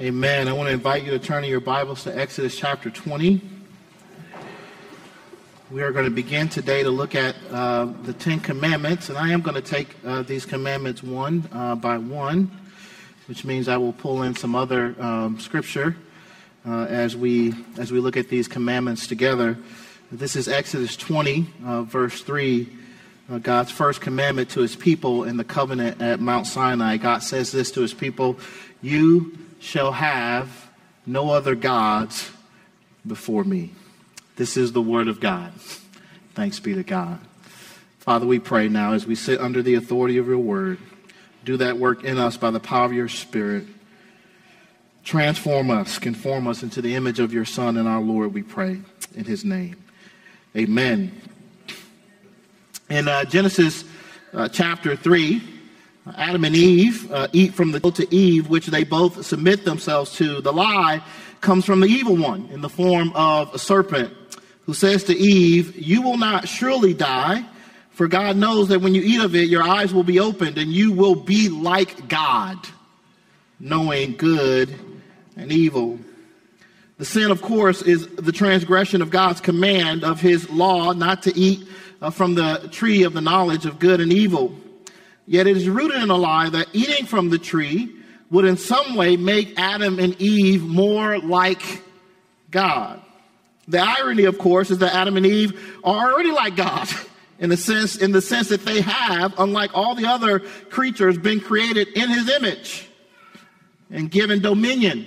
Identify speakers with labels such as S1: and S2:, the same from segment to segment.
S1: Amen. I want to invite you to turn in your Bibles to Exodus chapter 20. We are going to begin today to look at uh, the Ten Commandments, and I am going to take uh, these commandments one uh, by one, which means I will pull in some other um, scripture uh, as we as we look at these commandments together. This is Exodus 20, uh, verse 3. Uh, God's first commandment to his people in the covenant at Mount Sinai. God says this to his people You shall have no other gods before me. This is the word of God. Thanks be to God. Father, we pray now as we sit under the authority of your word, do that work in us by the power of your spirit. Transform us, conform us into the image of your Son and our Lord, we pray in his name. Amen. In uh, Genesis uh, chapter 3, Adam and Eve uh, eat from the to Eve, which they both submit themselves to. The lie comes from the evil one in the form of a serpent who says to Eve, You will not surely die, for God knows that when you eat of it, your eyes will be opened and you will be like God, knowing good and evil. The sin, of course, is the transgression of God's command of his law not to eat uh, from the tree of the knowledge of good and evil. Yet it is rooted in a lie that eating from the tree would in some way make Adam and Eve more like God. The irony, of course, is that Adam and Eve are already like God in the sense, in the sense that they have, unlike all the other creatures, been created in his image and given dominion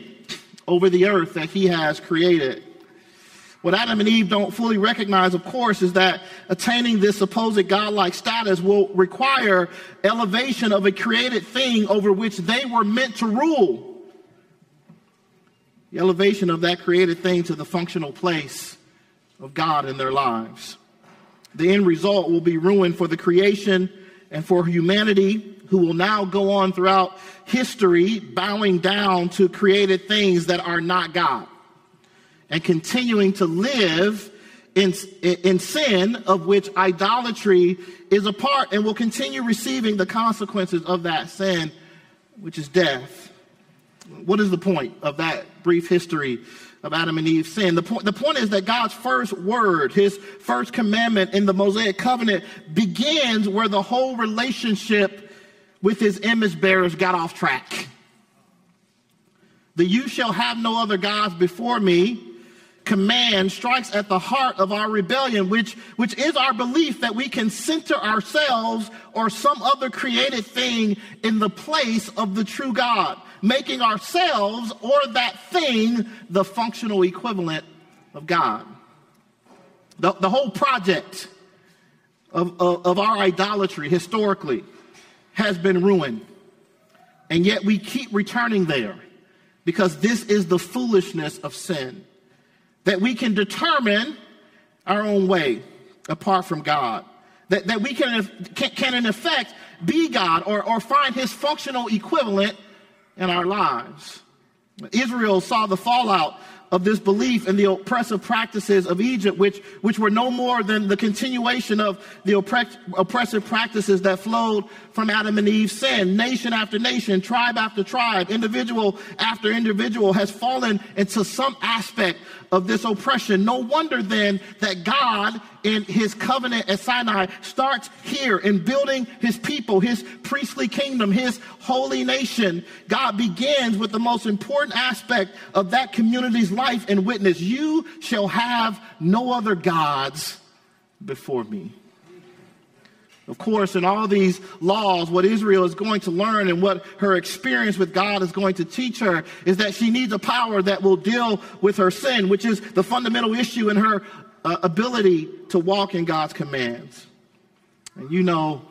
S1: over the earth that he has created. What Adam and Eve don't fully recognize, of course, is that attaining this supposed godlike status will require elevation of a created thing over which they were meant to rule. The elevation of that created thing to the functional place of God in their lives. The end result will be ruin for the creation and for humanity, who will now go on throughout history bowing down to created things that are not God and continuing to live in, in sin of which idolatry is a part and will continue receiving the consequences of that sin, which is death. What is the point of that brief history of Adam and Eve's sin? The the point is that God's first word, his first commandment in the Mosaic covenant, begins where the whole relationship with his image bearers got off track. The you shall have no other gods before me command strikes at the heart of our rebellion, which, which is our belief that we can center ourselves or some other created thing in the place of the true God, making ourselves or that thing the functional equivalent of God. The, the whole project of, of, of our idolatry historically has been ruined. And yet we keep returning there because this is the foolishness of sin that we can determine our own way apart from God. That, that we can, can, can, in effect, be God or, or find his functional equivalent in our lives. Israel saw the fallout of this belief in the oppressive practices of Egypt, which, which were no more than the continuation of the oppress, oppressive practices that flowed from Adam and Eve's sin. Nation after nation, tribe after tribe, individual after individual has fallen into some aspect of this oppression. No wonder then that God in his covenant at Sinai starts here in building his people, his priestly kingdom, his holy nation. God begins with the most important aspect of that community's life and witness. You shall have no other gods before me. Of course, in all these laws, what Israel is going to learn and what her experience with God is going to teach her is that she needs a power that will deal with her sin, which is the fundamental issue in her uh, ability to walk in God's commands. And you know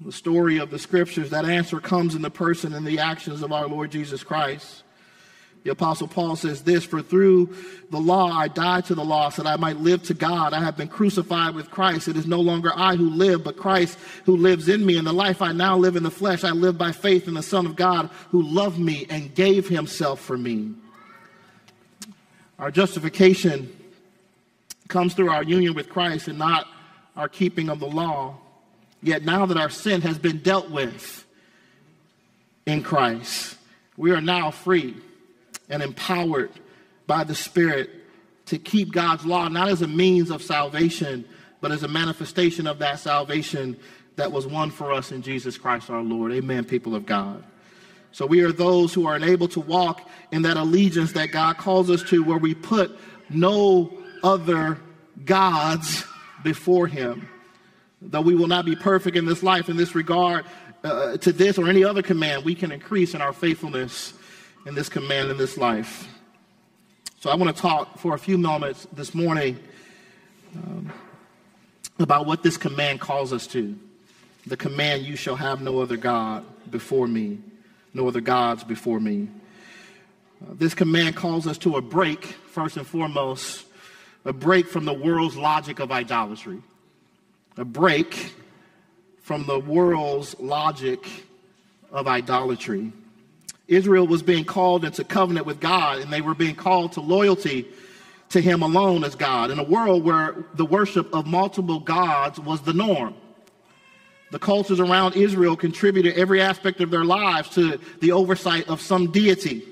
S1: the story of the scriptures, that answer comes in the person and the actions of our Lord Jesus Christ. The Apostle Paul says this For through the law I died to the law so that I might live to God. I have been crucified with Christ. It is no longer I who live, but Christ who lives in me. And the life I now live in the flesh, I live by faith in the Son of God who loved me and gave himself for me. Our justification comes through our union with Christ and not our keeping of the law. Yet now that our sin has been dealt with in Christ, we are now free and empowered by the Spirit to keep God's law, not as a means of salvation, but as a manifestation of that salvation that was won for us in Jesus Christ our Lord. Amen, people of God. So we are those who are enabled to walk in that allegiance that God calls us to, where we put no other gods before Him. Though we will not be perfect in this life in this regard uh, to this or any other command, we can increase in our faithfulness in this command in this life. So I want to talk for a few moments this morning um, about what this command calls us to. The command, you shall have no other God before me, no other gods before me. Uh, this command calls us to a break, first and foremost, a break from the world's logic of idolatry a break from the world's logic of idolatry. Israel was being called into covenant with God, and they were being called to loyalty to Him alone as God in a world where the worship of multiple gods was the norm. The cultures around Israel contributed every aspect of their lives to the oversight of some deity.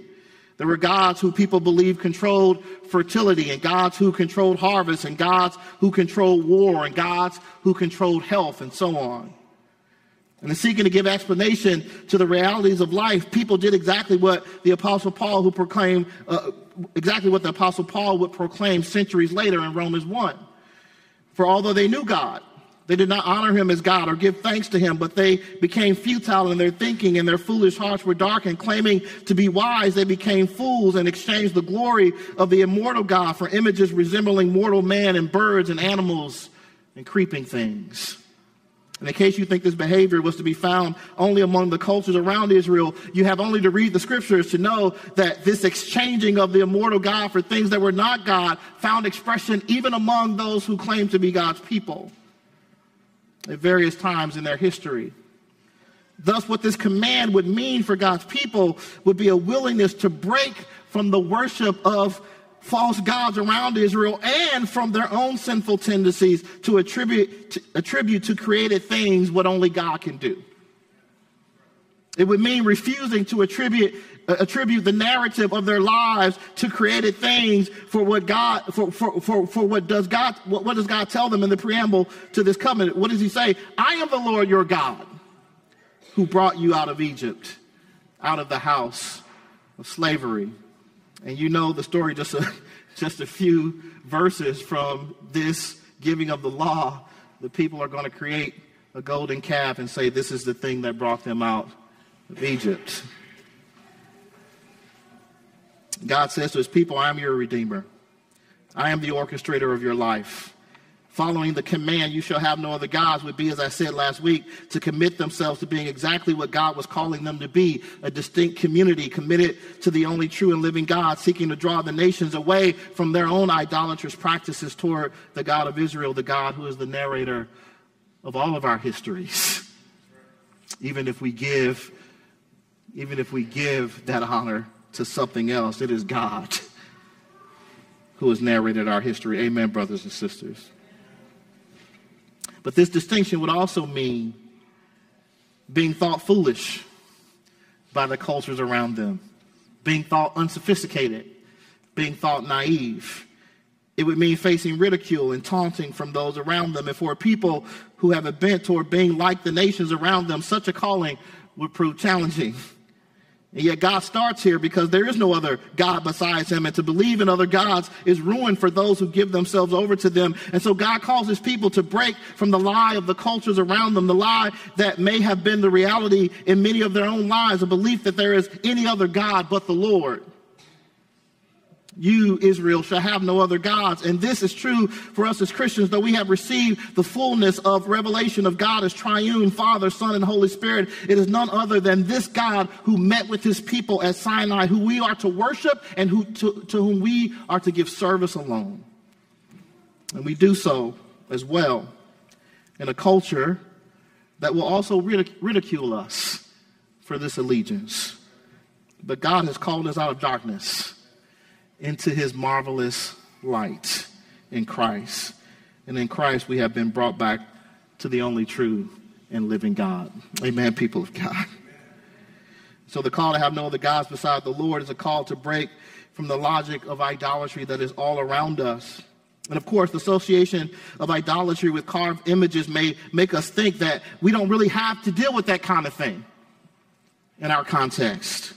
S1: There were gods who people believed controlled fertility, and gods who controlled harvest, and gods who controlled war, and gods who controlled health, and so on. And in seeking to give explanation to the realities of life, people did exactly what the Apostle Paul, who proclaimed, uh, exactly what the Apostle Paul would proclaim centuries later in Romans 1. For although they knew God, they did not honor him as God or give thanks to him, but they became futile in their thinking and their foolish hearts were darkened. Claiming to be wise, they became fools and exchanged the glory of the immortal God for images resembling mortal man and birds and animals and creeping things. And in case you think this behavior was to be found only among the cultures around Israel, you have only to read the scriptures to know that this exchanging of the immortal God for things that were not God found expression even among those who claim to be God's people at various times in their history. Thus, what this command would mean for God's people would be a willingness to break from the worship of false gods around Israel and from their own sinful tendencies to attribute to, attribute to created things what only God can do. It would mean refusing to attribute uh, attribute the narrative of their lives to created things for what God for for for, for what does God what, what does God tell them in the preamble to this covenant? What does he say? I am the Lord your God who brought you out of Egypt, out of the house of slavery. And you know the story just a, just a few verses from this giving of the law. The people are going to create a golden calf and say, This is the thing that brought them out of Egypt. God says to his people, I am your redeemer. I am the orchestrator of your life. Following the command, you shall have no other gods, would be, as I said last week, to commit themselves to being exactly what God was calling them to be a distinct community committed to the only true and living God, seeking to draw the nations away from their own idolatrous practices toward the God of Israel, the God who is the narrator of all of our histories. Even if we give, even if we give that honor to something else. It is God who has narrated our history. Amen, brothers and sisters. But this distinction would also mean being thought foolish by the cultures around them, being thought unsophisticated, being thought naive. It would mean facing ridicule and taunting from those around them. And for people who have a bent toward being like the nations around them, such a calling would prove challenging. And yet God starts here because there is no other God besides him. And to believe in other gods is ruin for those who give themselves over to them. And so God calls his people to break from the lie of the cultures around them, the lie that may have been the reality in many of their own lives, a belief that there is any other God but the Lord. You, Israel, shall have no other gods. And this is true for us as Christians, though we have received the fullness of revelation of God as triune, Father, Son, and Holy Spirit. It is none other than this God who met with his people at Sinai, who we are to worship and who, to, to whom we are to give service alone. And we do so as well in a culture that will also ridicule us for this allegiance. But God has called us out of darkness into his marvelous light in Christ. And in Christ, we have been brought back to the only true and living God. Amen, people of God. So the call to have no other gods beside the Lord is a call to break from the logic of idolatry that is all around us. And of course, the association of idolatry with carved images may make us think that we don't really have to deal with that kind of thing in our context.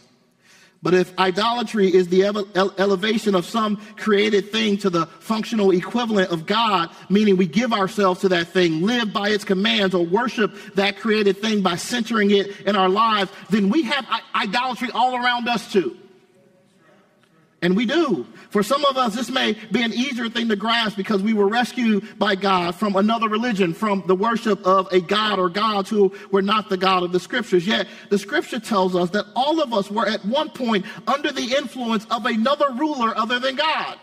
S1: But if idolatry is the ele- elevation of some created thing to the functional equivalent of God, meaning we give ourselves to that thing, live by its commands, or worship that created thing by centering it in our lives, then we have idolatry all around us too. And we do. For some of us, this may be an easier thing to grasp because we were rescued by God from another religion, from the worship of a God or gods who were not the God of the scriptures. Yet the scripture tells us that all of us were at one point under the influence of another ruler other than God.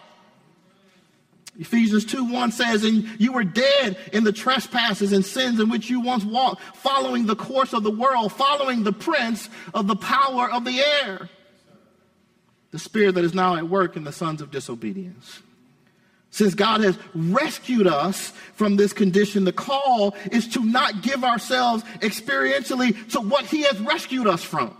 S1: Ephesians 2 1 says, And you were dead in the trespasses and sins in which you once walked, following the course of the world, following the prince of the power of the air the spirit that is now at work in the sons of disobedience. Since God has rescued us from this condition, the call is to not give ourselves experientially to what He has rescued us from.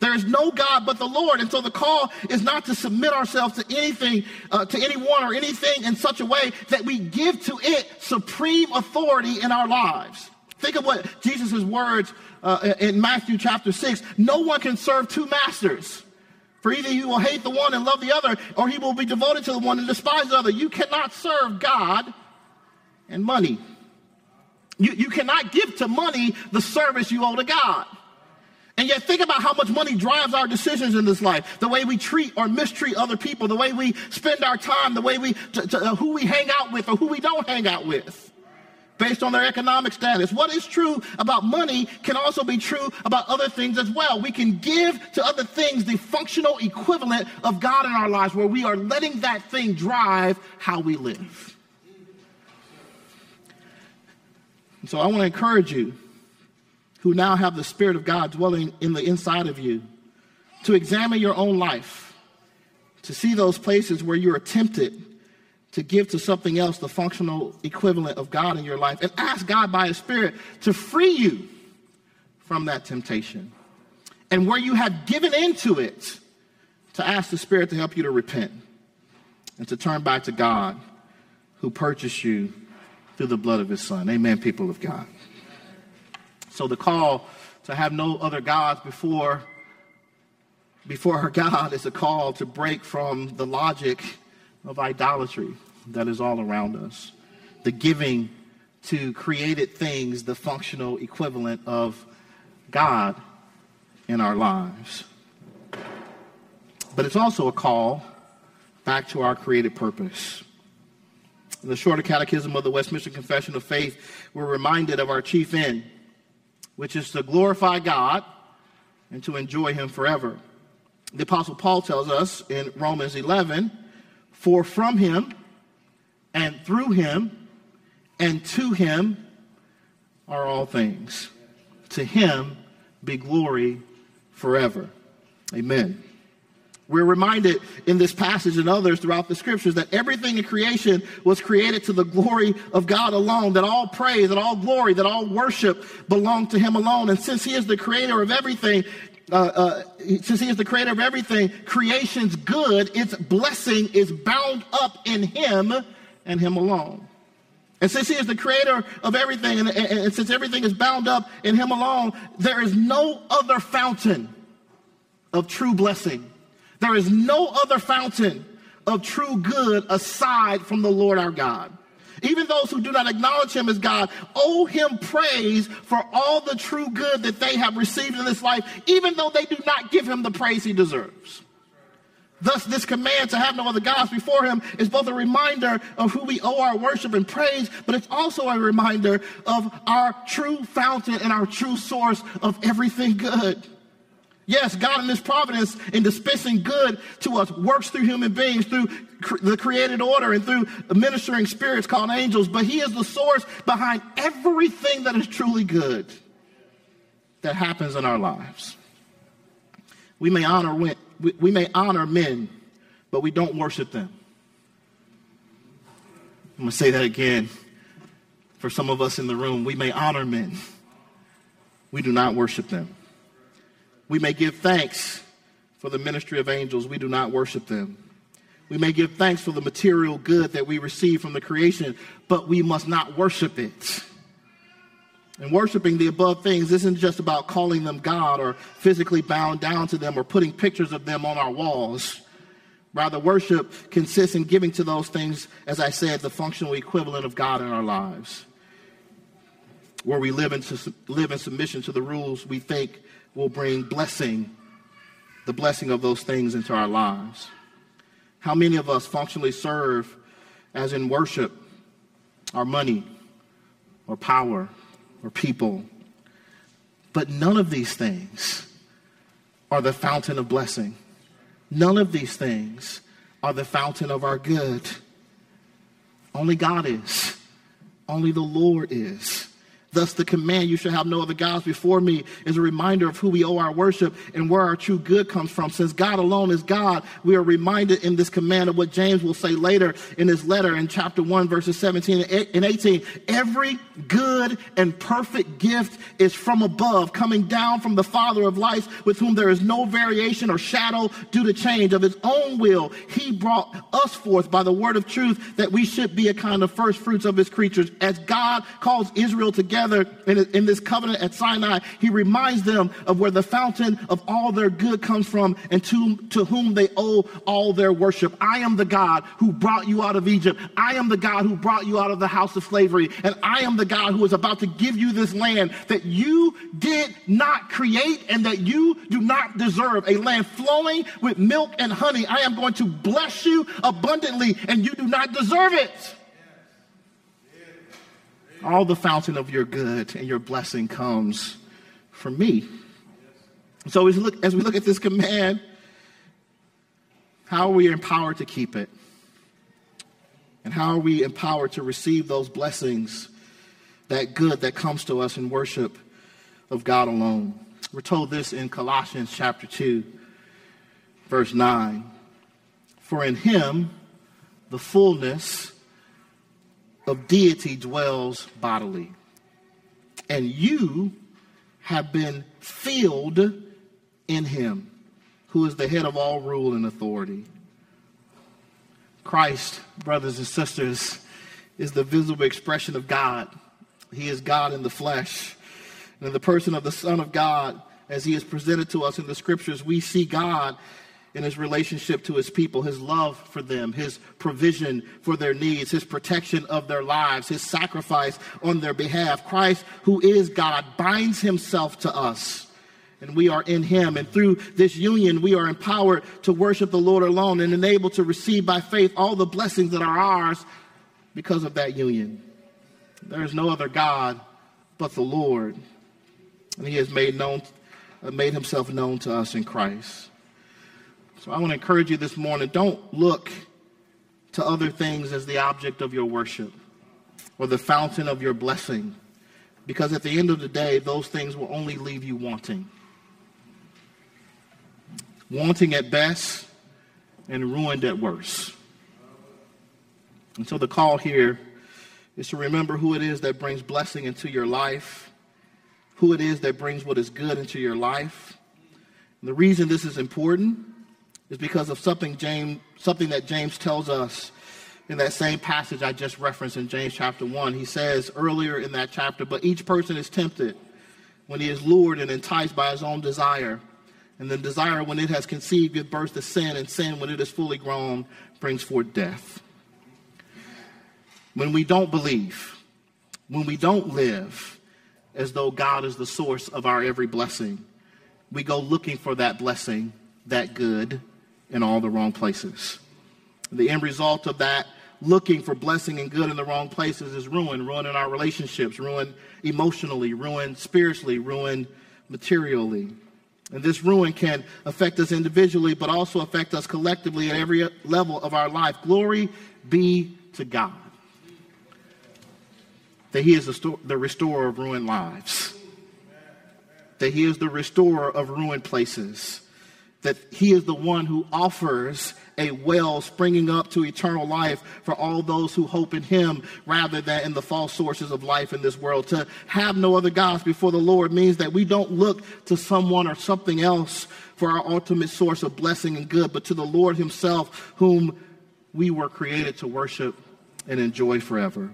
S1: There is no God but the Lord. And so the call is not to submit ourselves to anything, uh, to anyone or anything in such a way that we give to it supreme authority in our lives. Think of what Jesus' words uh, in Matthew chapter 6 no one can serve two masters. For either you will hate the one and love the other, or he will be devoted to the one and despise the other. You cannot serve God and money. You, you cannot give to money the service you owe to God. And yet, think about how much money drives our decisions in this life. The way we treat or mistreat other people, the way we spend our time, the way we, uh, who we hang out with or who we don't hang out with based on their economic status. What is true about money can also be true about other things as well. We can give to other things the functional equivalent of God in our lives where we are letting that thing drive how we live. So I want to encourage you who now have the Spirit of God dwelling in the inside of you to examine your own life, to see those places where you're tempted to give to something else the functional equivalent of God in your life and ask God by His Spirit to free you from that temptation. And where you have given into it, to ask the Spirit to help you to repent and to turn back to God who purchased you through the blood of His Son. Amen, people of God. So the call to have no other gods before before our God is a call to break from the logic of idolatry that is all around us, the giving to created things, the functional equivalent of God in our lives. But it's also a call back to our created purpose. In the Shorter Catechism of the Westminster Confession of Faith, we're reminded of our chief end, which is to glorify God and to enjoy Him forever. The Apostle Paul tells us in Romans 11 for from him and through him and to him are all things. To him be glory forever. Amen. We're reminded in this passage and others throughout the scriptures that everything in creation was created to the glory of God alone, that all praise, that all glory, that all worship belong to Him alone. And since He is the creator of everything, uh, uh, since he is the creator of everything, creation's good, its blessing is bound up in him and him alone. And since he is the creator of everything, and, and, and since everything is bound up in him alone, there is no other fountain of true blessing. There is no other fountain of true good aside from the Lord our God. Even those who do not acknowledge him as God owe him praise for all the true good that they have received in this life, even though they do not give him the praise he deserves. Thus, this command to have no other gods before him is both a reminder of who we owe our worship and praise, but it's also a reminder of our true fountain and our true source of everything good. Yes, God in His providence in dispensing good to us works through human beings, through the created order, and through ministering spirits called angels. But He is the source behind everything that is truly good that happens in our lives. We may honor we, we may honor men, but we don't worship them. I'm going to say that again. For some of us in the room, we may honor men. We do not worship them. We may give thanks for the ministry of angels. We do not worship them. We may give thanks for the material good that we receive from the creation, but we must not worship it. And worshiping the above things isn't just about calling them God or physically bowing down to them or putting pictures of them on our walls. Rather, worship consists in giving to those things, as I said, the functional equivalent of God in our lives, where we live in, live in submission to the rules we think will bring blessing, the blessing of those things into our lives. How many of us functionally serve, as in worship, our money or power or people? But none of these things are the fountain of blessing. None of these things are the fountain of our good. Only God is. Only the Lord is. Thus, the command, you shall have no other gods before me, is a reminder of who we owe our worship and where our true good comes from. Since God alone is God, we are reminded in this command of what James will say later in his letter in chapter 1, verses 17 and 18. Every good and perfect gift is from above, coming down from the Father of lights, with whom there is no variation or shadow due to change. Of his own will, he brought us forth by the word of truth that we should be a kind of first fruits of his creatures. As God calls Israel together, together in, in this covenant at Sinai, he reminds them of where the fountain of all their good comes from and to, to whom they owe all their worship. I am the God who brought you out of Egypt. I am the God who brought you out of the house of slavery. And I am the God who is about to give you this land that you did not create and that you do not deserve. A land flowing with milk and honey. I am going to bless you abundantly and you do not deserve it all the fountain of your good and your blessing comes from me. So as we look, as we look at this command, how are we empowered to keep it? And how are we empowered to receive those blessings, that good that comes to us in worship of God alone? We're told this in Colossians chapter 2, verse 9. For in him the fullness of deity dwells bodily. And you have been filled in him, who is the head of all rule and authority. Christ, brothers and sisters, is the visible expression of God. He is God in the flesh. And in the person of the Son of God, as he is presented to us in the scriptures, we see God in his relationship to his people, his love for them, his provision for their needs, his protection of their lives, his sacrifice on their behalf. Christ, who is God, binds himself to us. And we are in him. And through this union, we are empowered to worship the Lord alone and enabled to receive by faith all the blessings that are ours because of that union. There is no other God but the Lord. And he has made known uh, made himself known to us in Christ. So I want to encourage you this morning don't look to other things as the object of your worship or the fountain of your blessing, because at the end of the day, those things will only leave you wanting. Wanting at best and ruined at worst. And so the call here is to remember who it is that brings blessing into your life, who it is that brings what is good into your life. And the reason this is important is because of something James, something that James tells us in that same passage I just referenced in James chapter 1. He says earlier in that chapter, but each person is tempted when he is lured and enticed by his own desire. And the desire, when it has conceived, gives birth to sin, and sin, when it is fully grown, brings forth death. When we don't believe, when we don't live as though God is the source of our every blessing, we go looking for that blessing, that good, in all the wrong places. The end result of that looking for blessing and good in the wrong places is ruin, ruin in our relationships, ruin emotionally, ruin spiritually, ruin materially. And this ruin can affect us individually, but also affect us collectively at every level of our life. Glory be to God that He is the, the restorer of ruined lives, that He is the restorer of ruined places that he is the one who offers a well springing up to eternal life for all those who hope in him rather than in the false sources of life in this world. To have no other gods before the Lord means that we don't look to someone or something else for our ultimate source of blessing and good, but to the Lord himself, whom we were created to worship and enjoy forever.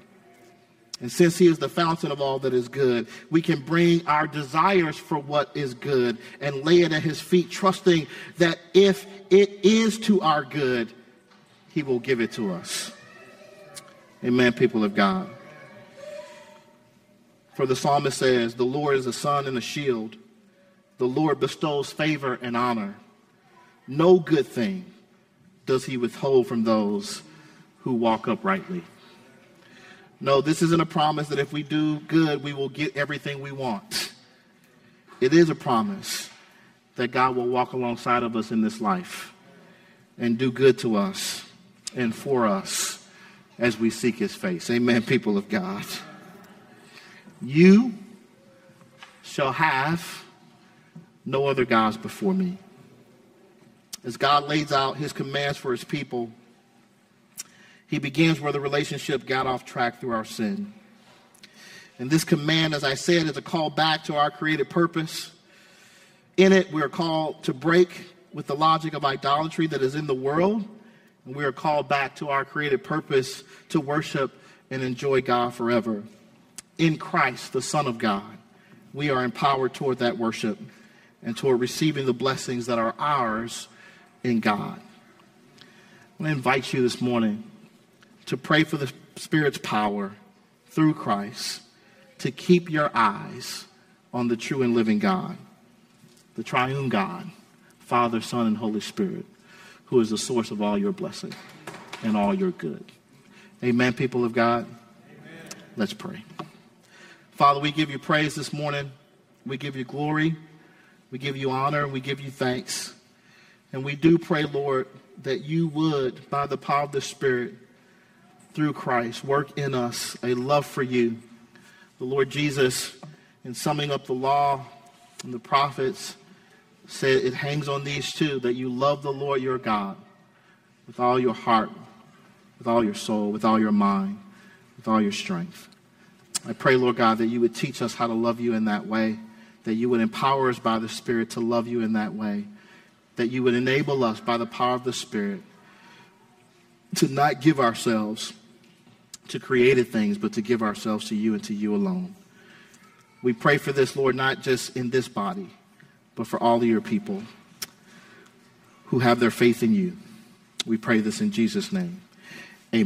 S1: And since he is the fountain of all that is good, we can bring our desires for what is good and lay it at his feet, trusting that if it is to our good, he will give it to us. Amen, people of God. For the psalmist says, The Lord is a sun and a shield. The Lord bestows favor and honor. No good thing does he withhold from those who walk uprightly. No, this isn't a promise that if we do good, we will get everything we want. It is a promise that God will walk alongside of us in this life and do good to us and for us as we seek his face. Amen, people of God. You shall have no other gods before me. As God lays out his commands for his people, he begins where the relationship got off track through our sin. And this command, as I said, is a call back to our created purpose. In it, we are called to break with the logic of idolatry that is in the world, and we are called back to our created purpose to worship and enjoy God forever. In Christ, the Son of God, we are empowered toward that worship and toward receiving the blessings that are ours in God. I want to invite you this morning to pray for the Spirit's power through Christ to keep your eyes on the true and living God, the triune God, Father, Son, and Holy Spirit, who is the source of all your blessing and all your good. Amen, people of God. Amen. Let's pray. Father, we give you praise this morning. We give you glory. We give you honor. We give you thanks. And we do pray, Lord, that you would, by the power of the Spirit, through Christ, work in us a love for you. The Lord Jesus, in summing up the law and the prophets, said it hangs on these two that you love the Lord your God with all your heart, with all your soul, with all your mind, with all your strength. I pray, Lord God, that you would teach us how to love you in that way, that you would empower us by the Spirit to love you in that way, that you would enable us by the power of the Spirit to not give ourselves to created things, but to give ourselves to you and to you alone. We pray for this, Lord, not just in this body, but for all of your people who have their faith in you. We pray this in Jesus' name.